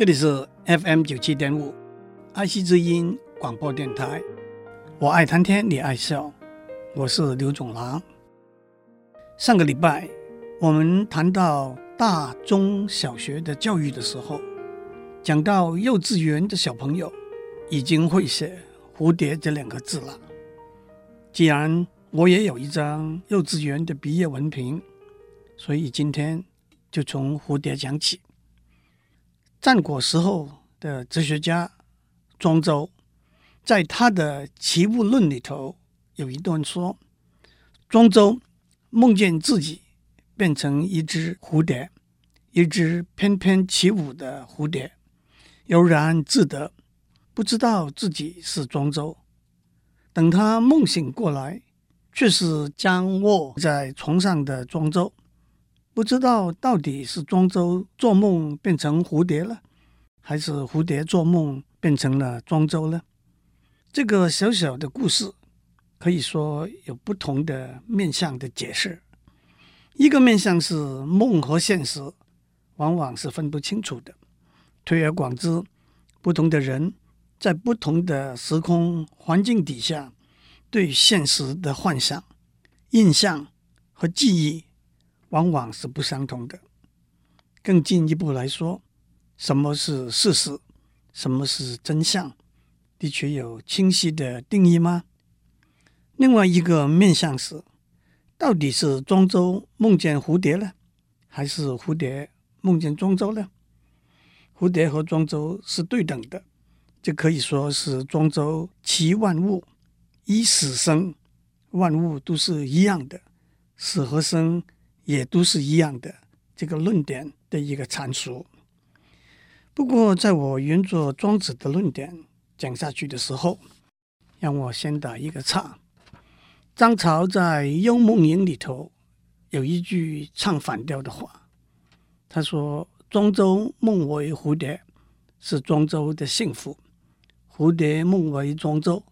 这里是 FM 九七点五，爱惜之音广播电台。我爱谈天，你爱笑，我是刘总郎。上个礼拜我们谈到大中小学的教育的时候，讲到幼稚园的小朋友已经会写“蝴蝶”这两个字了。既然我也有一张幼稚园的毕业文凭，所以今天就从蝴蝶讲起。战国时候的哲学家庄周，在他的《齐物论》里头有一段说：庄周梦见自己变成一只蝴蝶，一只翩翩起舞的蝴蝶，悠然自得，不知道自己是庄周。等他梦醒过来，却是僵卧在床上的庄周。不知道到底是庄周做梦变成蝴蝶了，还是蝴蝶做梦变成了庄周呢？这个小小的故事可以说有不同的面向的解释。一个面向是梦和现实往往是分不清楚的。推而广之，不同的人在不同的时空环境底下，对现实的幻想、印象和记忆。往往是不相同的。更进一步来说，什么是事实？什么是真相？的确有清晰的定义吗？另外一个面向是，到底是庄周梦见蝴蝶了，还是蝴蝶梦见庄周了？蝴蝶和庄周是对等的，就可以说是庄周齐万物，以死生，万物都是一样的，死和生。也都是一样的，这个论点的一个阐述。不过，在我原作庄子的论点讲下去的时候，让我先打一个岔。张潮在《幽梦影》里头有一句唱反调的话，他说：“庄周梦为蝴蝶，是庄周的幸福；蝴蝶梦为庄周，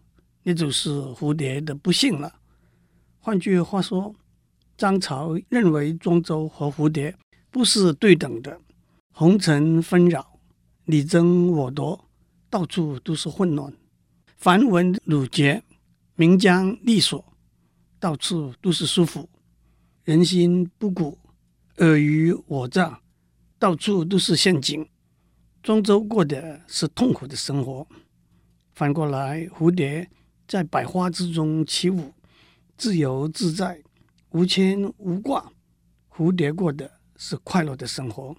那就是蝴蝶的不幸了。”换句话说。张潮认为庄周和蝴蝶不是对等的，红尘纷扰，你争我夺，到处都是混乱；繁文缛节，名将利锁，到处都是舒服；人心不古，尔虞我诈，到处都是陷阱。庄周过的是痛苦的生活，反过来，蝴蝶在百花之中起舞，自由自在。无牵无挂，蝴蝶过的是快乐的生活。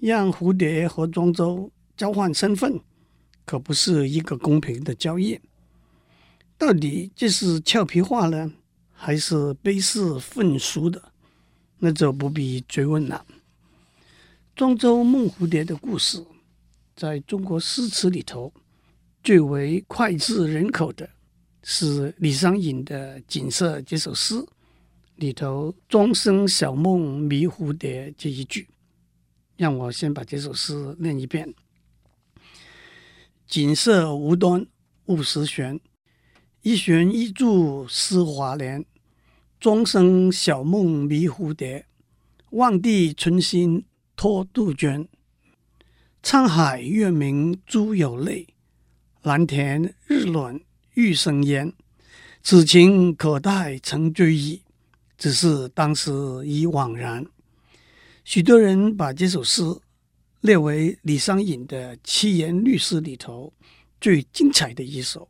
让蝴蝶和庄周交换身份，可不是一个公平的交易。到底这是俏皮话呢，还是卑视愤俗的？那就不必追问了。庄周梦蝴蝶的故事，在中国诗词里头最为脍炙人口的是李商隐的《锦瑟》这首诗。里头“庄生晓梦迷蝴蝶”这一句，让我先把这首诗念一遍：“锦瑟无端五十弦，一弦一柱思华年。庄生晓梦迷蝴蝶，望帝春心托杜鹃。沧海月明珠有泪，蓝田日暖玉生烟。此情可待成追忆。”只是当时已惘然。许多人把这首诗列为李商隐的七言律诗里头最精彩的一首。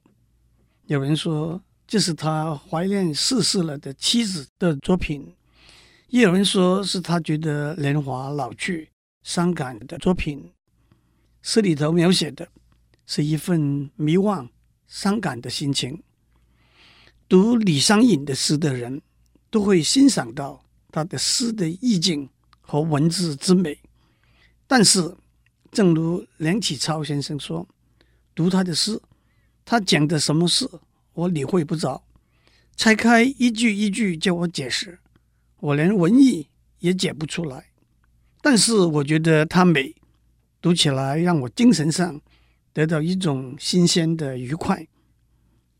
有人说这是他怀念逝世了的妻子的作品，也有人说是他觉得年华老去伤感的作品。诗里头描写的是一份迷惘、伤感的心情。读李商隐的诗的人，都会欣赏到他的诗的意境和文字之美，但是，正如梁启超先生说，读他的诗，他讲的什么事我理会不着，拆开一句一句叫我解释，我连文意也解不出来。但是我觉得他美，读起来让我精神上得到一种新鲜的愉快。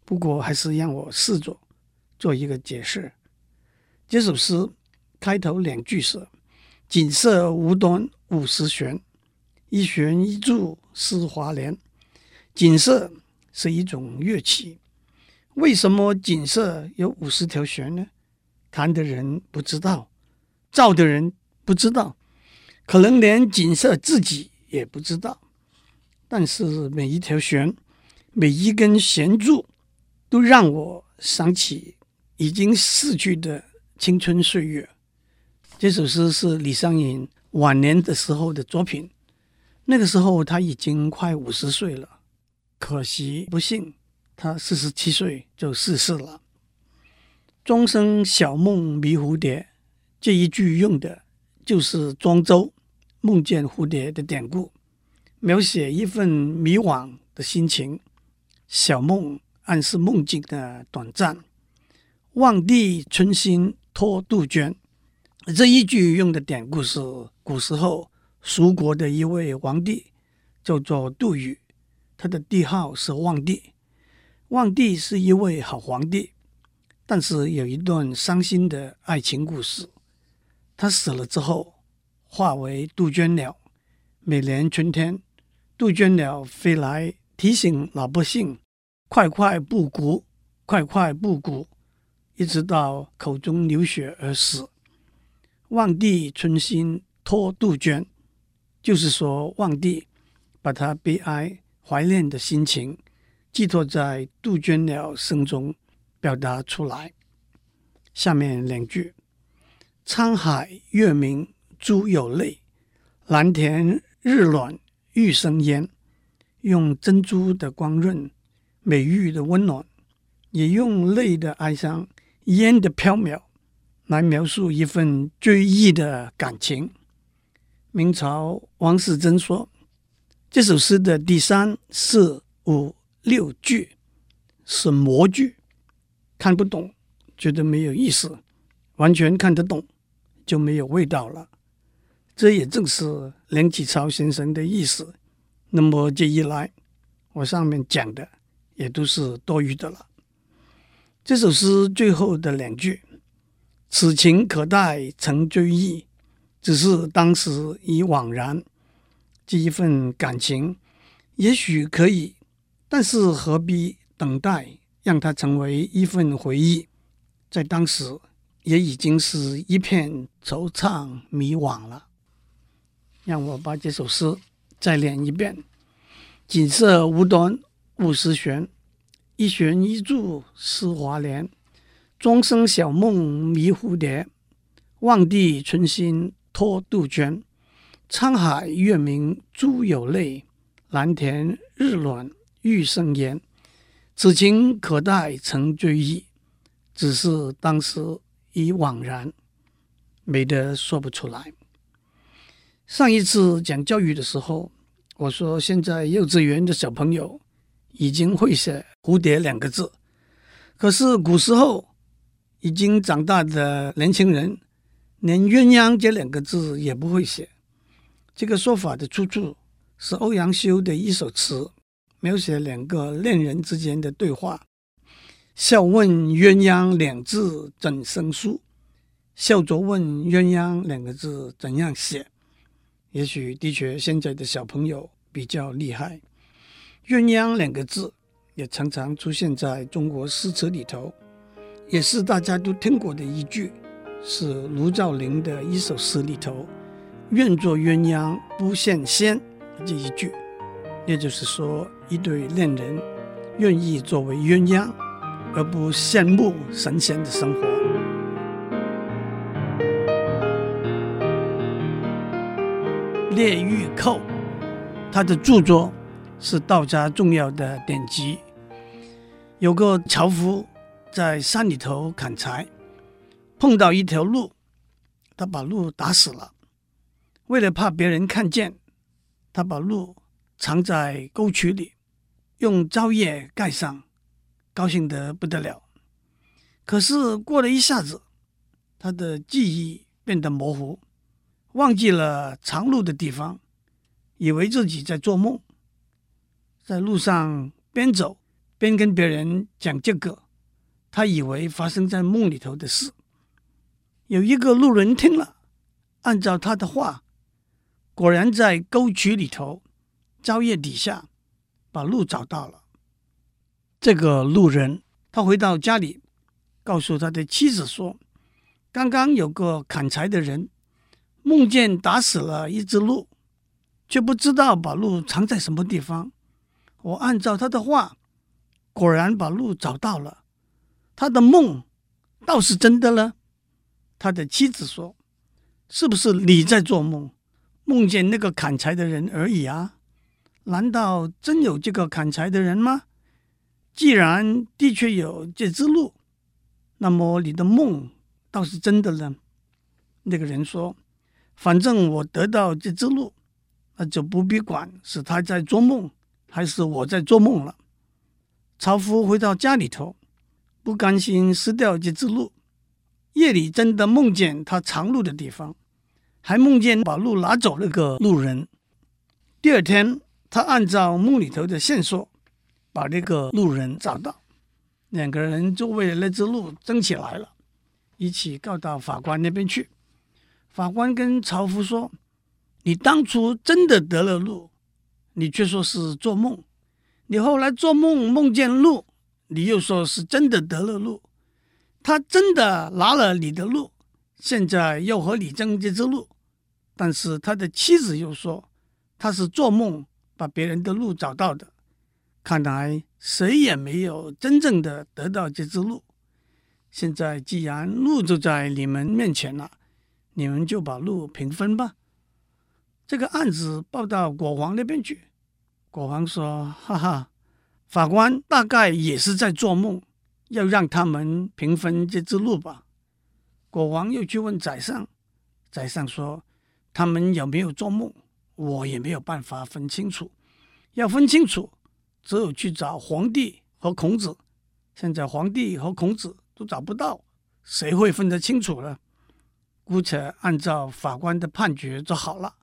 不过，还是让我试着做一个解释。这首诗开头两句是“锦瑟无端五十弦”，一弦一柱思华年。锦瑟是一种乐器，为什么锦瑟有五十条弦呢？弹的人不知道，造的人不知道，可能连锦瑟自己也不知道。但是每一条弦，每一根弦柱，都让我想起已经逝去的青春岁月。这首诗是李商隐晚年的时候的作品，那个时候他已经快五十岁了，可惜不幸，他四十七岁就逝世了。庄生晓梦迷蝴蝶，这一句用的就是庄周梦见蝴蝶的典故。描写一份迷惘的心情，晓梦暗示梦境的短暂。望帝春心托杜鹃，这一句用的典故是古时候蜀国的一位皇帝，叫做杜宇，他的帝号是望帝。望帝是一位好皇帝，但是有一段伤心的爱情故事。他死了之后，化为杜鹃鸟，每年春天。杜鹃鸟飞来提醒老百姓：“快快布谷，快快布谷，一直到口中流血而死。”望帝春心托杜鹃，就是说望帝把他悲哀怀念的心情寄托在杜鹃鸟声中表达出来。下面两句：“沧海月明珠有泪，蓝田日暖。”玉生烟，用珍珠的光润、美玉的温暖，也用泪的哀伤、烟的飘渺，来描述一份追忆的感情。明朝王士祯说，这首诗的第三、四、五、六句是魔句，看不懂，觉得没有意思；完全看得懂，就没有味道了。这也正是梁启超先生的意思。那么这一来，我上面讲的也都是多余的了。这首诗最后的两句“此情可待成追忆”，只是当时已惘然。这一份感情也许可以，但是何必等待让它成为一份回忆？在当时也已经是一片惆怅迷惘了。让我把这首诗再念一遍：锦瑟无端五十弦，一弦一柱思华年。庄生晓梦迷蝴蝶，望帝春心托杜鹃。沧海月明珠有泪，蓝田日暖玉生烟。此情可待成追忆，只是当时已惘然，美得说不出来。上一次讲教育的时候，我说现在幼稚园的小朋友已经会写“蝴蝶”两个字，可是古时候已经长大的年轻人连“鸳鸯”这两个字也不会写。这个说法的出处是欧阳修的一首词，描写两个恋人之间的对话：“笑问鸳鸯两字怎生书？笑着问鸳鸯两个字怎样写？”也许的确，现在的小朋友比较厉害。鸳鸯两个字也常常出现在中国诗词里头，也是大家都听过的一句，是卢照邻的一首诗里头“愿作鸳鸯不羡仙”这一句，也就是说，一对恋人愿意作为鸳鸯，而不羡慕神仙的生活。列御寇，他的著作是道家重要的典籍。有个樵夫在山里头砍柴，碰到一条鹿，他把鹿打死了。为了怕别人看见，他把鹿藏在沟渠里，用皂叶盖上，高兴得不得了。可是过了一下子，他的记忆变得模糊。忘记了藏鹿的地方，以为自己在做梦，在路上边走边跟别人讲这个，他以为发生在梦里头的事。有一个路人听了，按照他的话，果然在沟渠里头、蕉叶底下把路找到了。这个路人他回到家里，告诉他的妻子说：“刚刚有个砍柴的人梦见打死了一只鹿，却不知道把鹿藏在什么地方。我按照他的话，果然把路找到了。他的梦倒是真的了。”他的妻子说：“是不是你在做梦？”梦见那个砍柴的人而已啊？难道真有这个砍柴的人吗？既然的确有这只鹿，那么你的梦倒是真的了。那个人说：“反正我得到这只鹿，那就不必管是他在做梦还是我在做梦了。”樵夫回到家里头，不甘心失掉这只鹿，夜里真的梦见他藏鹿的地方。还梦见把鹿拿走那个路人。第二天，他按照梦里头的线索，把那个路人找到。两个人就为了那只鹿争起来了，一起告到法官那边去。法官跟樵夫说：“你当初真的得了鹿，你却说是做梦；你后来做梦梦见鹿，你又说是真的得了鹿。他真的拿了你的鹿，现在又和你争这只鹿。”但是他的妻子又说，他是做梦把别人的鹿找到的。看来谁也没有真正的得到这只鹿。现在既然鹿就在你们面前了，你们就把鹿平分吧。这个案子报到国王那边去。国王说：“哈哈，法官大概也是在做梦，要让他们平分这只鹿吧。”国王又去问宰相，宰相说。他们有没有做梦？我也没有办法分清楚。要分清楚，只有去找皇帝和孔子。现在皇帝和孔子都找不到，谁会分得清楚呢？姑且按照法官的判决就好了。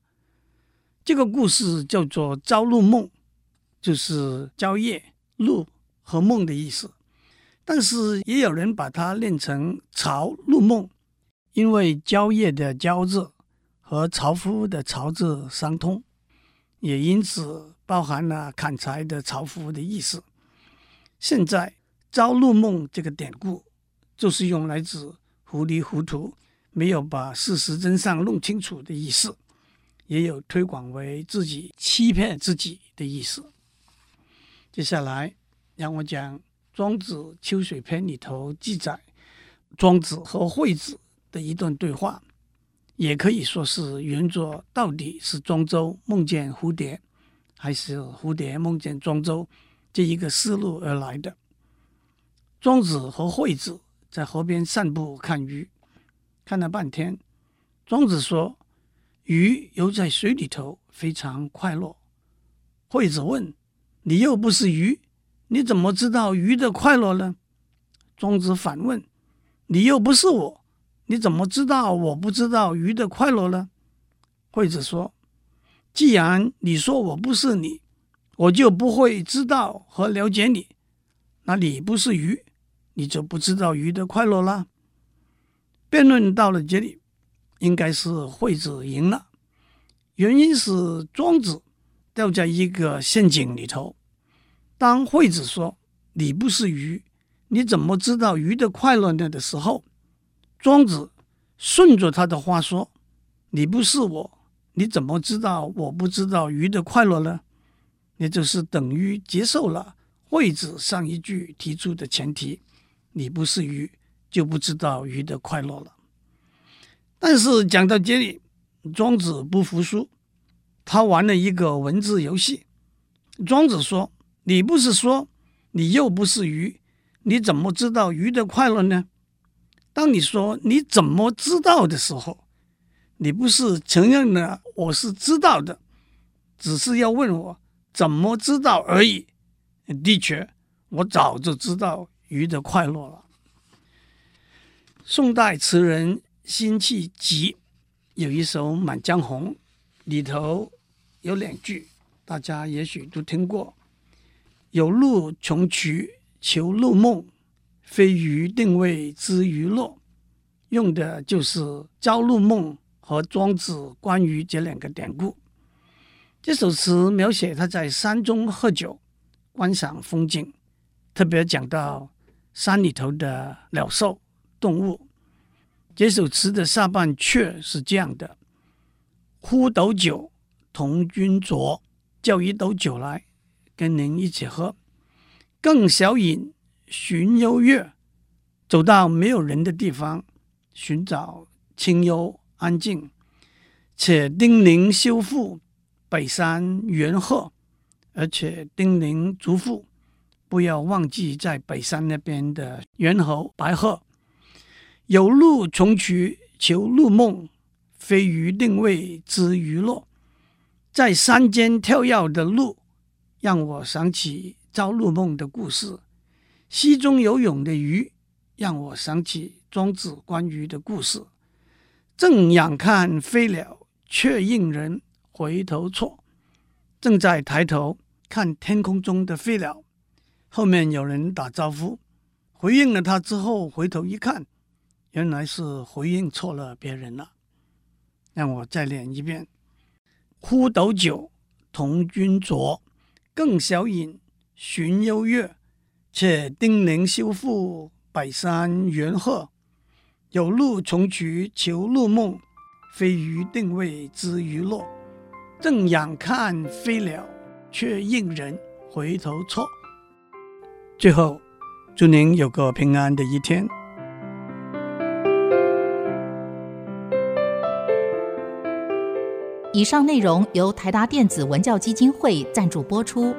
这个故事叫做《朝露梦》，就是蕉叶、鹿和梦的意思。但是也有人把它念成《朝露梦》，因为蕉叶的“蕉”字。和樵夫的“樵”字相通，也因此包含了砍柴的樵夫的意思。现在“朝露梦”这个典故，就是用来指糊里糊涂、没有把事实真相弄清楚的意思，也有推广为自己欺骗自己的意思。接下来让我讲《庄子·秋水篇》里头记载庄子和惠子的一段对话。也可以说是原作到底是庄周梦见蝴蝶，还是蝴蝶梦见庄周这一个思路而来的。庄子和惠子在河边散步看鱼，看了半天，庄子说：“鱼游在水里头非常快乐。”惠子问：“你又不是鱼，你怎么知道鱼的快乐呢？”庄子反问：“你又不是我。”你怎么知道我不知道鱼的快乐呢？惠子说：“既然你说我不是你，我就不会知道和了解你。那你不是鱼，你就不知道鱼的快乐啦。”辩论到了这里，应该是惠子赢了。原因是庄子掉在一个陷阱里头。当惠子说“你不是鱼，你怎么知道鱼的快乐呢”的时候，庄子顺着他的话说：“你不是我，你怎么知道我不知道鱼的快乐呢？”也就是等于接受了惠子上一句提出的前提：“你不是鱼，就不知道鱼的快乐了。”但是讲到这里，庄子不服输，他玩了一个文字游戏。庄子说：“你不是说你又不是鱼，你怎么知道鱼的快乐呢？”当你说你怎么知道的时候，你不是承认了我是知道的，只是要问我怎么知道而已。的确，我早就知道鱼的快乐了。宋代词人辛弃疾有一首《满江红》，里头有两句，大家也许都听过：“有鹿穷渠求鹿梦。”非鱼定位知鱼乐，用的就是《朝露梦》和庄子关于这两个典故。这首词描写他在山中喝酒，观赏风景，特别讲到山里头的鸟兽动物。这首词的下半阙是这样的：“呼斗酒同君酌，叫一斗酒来跟您一起喝。更小饮寻幽月，走到没有人的地方，寻找清幽安静，且叮咛修复。”北山元鹤，而且叮咛嘱咐，不要忘记在北山那边的猿猴白鹤。有鹿从渠求鹿梦，飞鱼定位知鱼落。在山间跳跃的鹿，让我想起朝鹿梦的故事；溪中游泳的鱼，让我想起庄子关于的故事。正仰看飞鸟，却应人。回头错，正在抬头看天空中的飞鸟，后面有人打招呼，回应了他之后，回头一看，原来是回应错了别人了。让我再练一遍：呼斗酒同君酌，更小饮寻幽月，且叮咛修复百山元鹤。有鹿从渠求鹿梦，飞鱼定位知鱼落。正仰看飞鸟，却应人回头错。最后，祝您有个平安的一天。以上内容由台达电子文教基金会赞助播出。